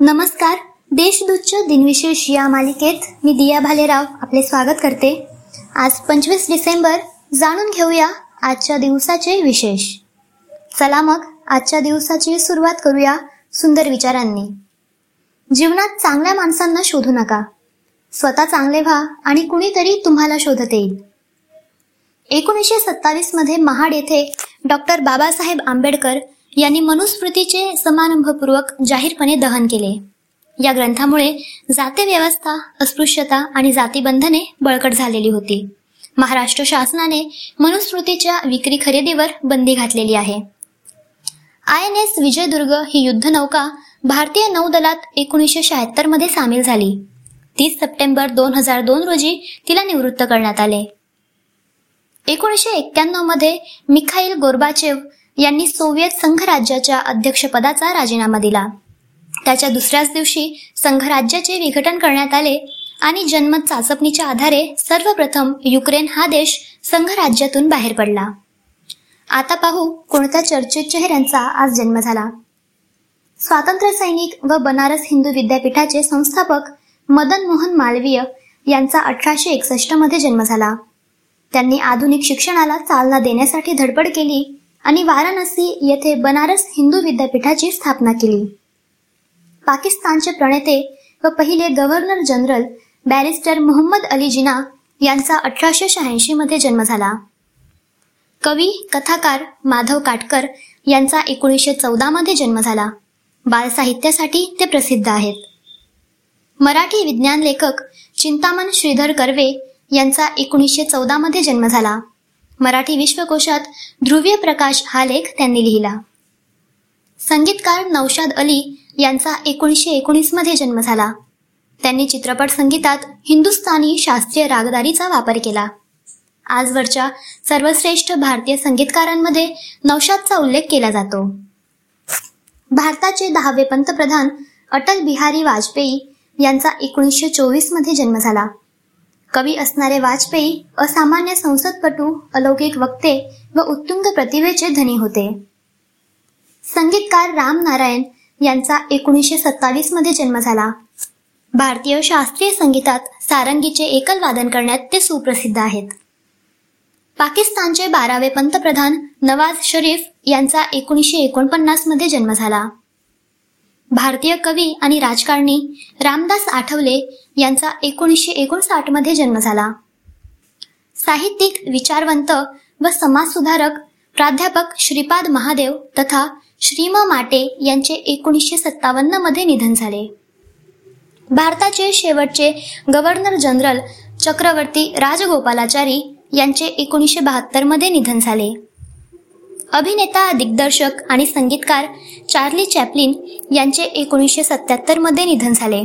नमस्कार. देशदूतच्या दिनविशेष या मालिकेत मी दिया भालेराव आपले स्वागत करते. आज पंचवीस डिसेंबर जाणून घेऊया आजच्या दिवसाचे विशेष. चला मग आजच्या दिवसाची सुरुवात करूया सुंदर विचारांनी. जीवनात चांगल्या माणसांना शोधू नका. स्वतः चांगले व्हा आणि कुणीतरी तुम्हाला शोधत. येईल एकोणीसशे सत्तावीसमध्ये महाड येथे डॉक्टर बाबासाहेब आंबेडकर यांनी मनुस्मृतीचे समारंभपूर्वक जाहीरपणे दहन केले. या ग्रंथामुळे जाती व्यवस्था अस्पृश्यता आणि जातीबंधने बळकट झालेली होती. महाराष्ट्र शासनाने मनुस्मृतीच्या विक्री खरेदीवर बंदी घातलेली आहे. आय एन एस विजयदुर्ग ही युद्धनौका भारतीय नौदलात एकोणीसशे शहात्तरमध्ये सामील झाली. तीस सप्टेंबर दोन हजार दोन रोजी तिला निवृत्त करण्यात आले. एकोणीसशे एक्क्याण्णवमध्ये मिखाईल गोरबाचेव यांनी सोव्हिएत संघराज्याच्या अध्यक्षपदाचा राजीनामा दिला. त्याच्या दुसऱ्याच दिवशी संघराज्याचे विघटन करण्यात आले आणि जन्मत चाचपणीच्या आधारे सर्वप्रथम युक्रेन हा देश संघराज्यातून बाहेर पडला. आता पाहू कोणत्या चर्चित चेहऱ्यांचा आज जन्म झाला. स्वातंत्र्य सैनिक व बनारस हिंदू विद्यापीठाचे संस्थापक मदन मोहन मालवीय यांचा अठराशे एकसष्टमध्ये जन्म झाला. त्यांनी आधुनिक शिक्षणाला चालना देण्यासाठी धडपड केली आणि वाराणसी येथे बनारस हिंदू विद्यापीठाची स्थापना केली. पाकिस्तानचे प्रणेते व पहिले governor general barrister Mohammad Ali Jinnah यांचा अठराशे शहाऐंशी मध्ये जन्म झाला. कवी कथाकार माधव काटकर यांचा एकोणीसशे चौदा मध्ये जन्म झाला. बालसाहित्यासाठी ते प्रसिद्ध आहेत. मराठी विज्ञान लेखक चिंतामण श्रीधर कर्वे यांचा एकोणीसशे चौदा मध्ये जन्म झाला. मराठी विश्वकोशात ध्रुवीय प्रकाश हा लेख त्यांनी लिहिला. संगीतकार नौशाद अली यांचा एकोणीसशे एकोणीसमध्ये जन्म झाला. त्यांनी चित्रपट संगीतात हिंदुस्थानी शास्त्रीय रागदारीचा वापर केला. आजवरच्या सर्वश्रेष्ठ भारतीय संगीतकारांमध्ये नौशादचा उल्लेख केला जातो. भारताचे दहावे पंतप्रधान अटल बिहारी वाजपेयी यांचा एकोणीसशे चोवीसमध्ये जन्म झाला. कवी असणारे वाजपेयी असामान्य संसदपटू अलौकिक वक्ते व उत्तुंग प्रतिभेचे धनी होते. संगीतकार राम नारायण यांचा एकोणीसशे सत्तावीसमध्ये जन्म झाला. भारतीय शास्त्रीय संगीतात सारंगीचे एकल वादन करण्यात ते सुप्रसिद्ध आहेत. पाकिस्तानचे बारावे पंतप्रधान नवाज शरीफ यांचा एकोणीसशे एकोणपन्नासमध्ये जन्म झाला. भारतीय कवी आणि राजकारणी रामदास आठवले यांचा एकोणीसशे एकोणसाठमध्ये जन्म झाला. साहित्यिक विचारवंत व समाजसुधारक प्राध्यापक श्रीपाद महादेव तथा श्रीम माटे यांचे एकोणीसशे सत्तावन्नमध्ये निधन झाले. भारताचे शेवटचे गव्हर्नर जनरल चक्रवर्ती राजगोपालाचारी यांचे एकोणीसशे बहात्तरमध्ये निधन झाले. अभिनेता दिग्दर्शक आणि संगीतकार चार्ली चॅपलिन यांचे एकोणीसशे सत्त्याहत्तरमध्ये निधन झाले.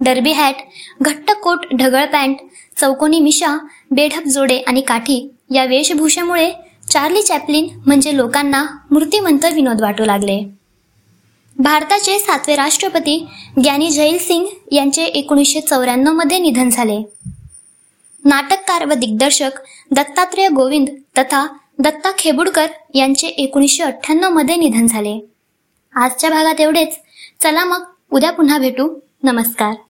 डर्बी हॅट घट्ट कोट ढगळ पॅन्ट चौकोनी मिशा बेढप जोडे आणि काठी या वेशभूषेमुळे चार्ली चॅपलिन म्हणजे लोकांना मूर्तिमंत विनोद वाटू लागले. भारताचे सातवे राष्ट्रपती ज्ञानी जैल सिंग यांचे एकोणीसशे चौऱ्याण्णवमध्ये निधन झाले. नाटककार व दिग्दर्शक दत्तात्रेय गोविंद तथा दत्ता खेबुडकर यांचे एकोणीसशे अठ्ठ्याण्णवमध्ये निधन झाले. आजच्या भागात एवढेच. चला मग उद्या पुन्हा भेटू. नमस्कार.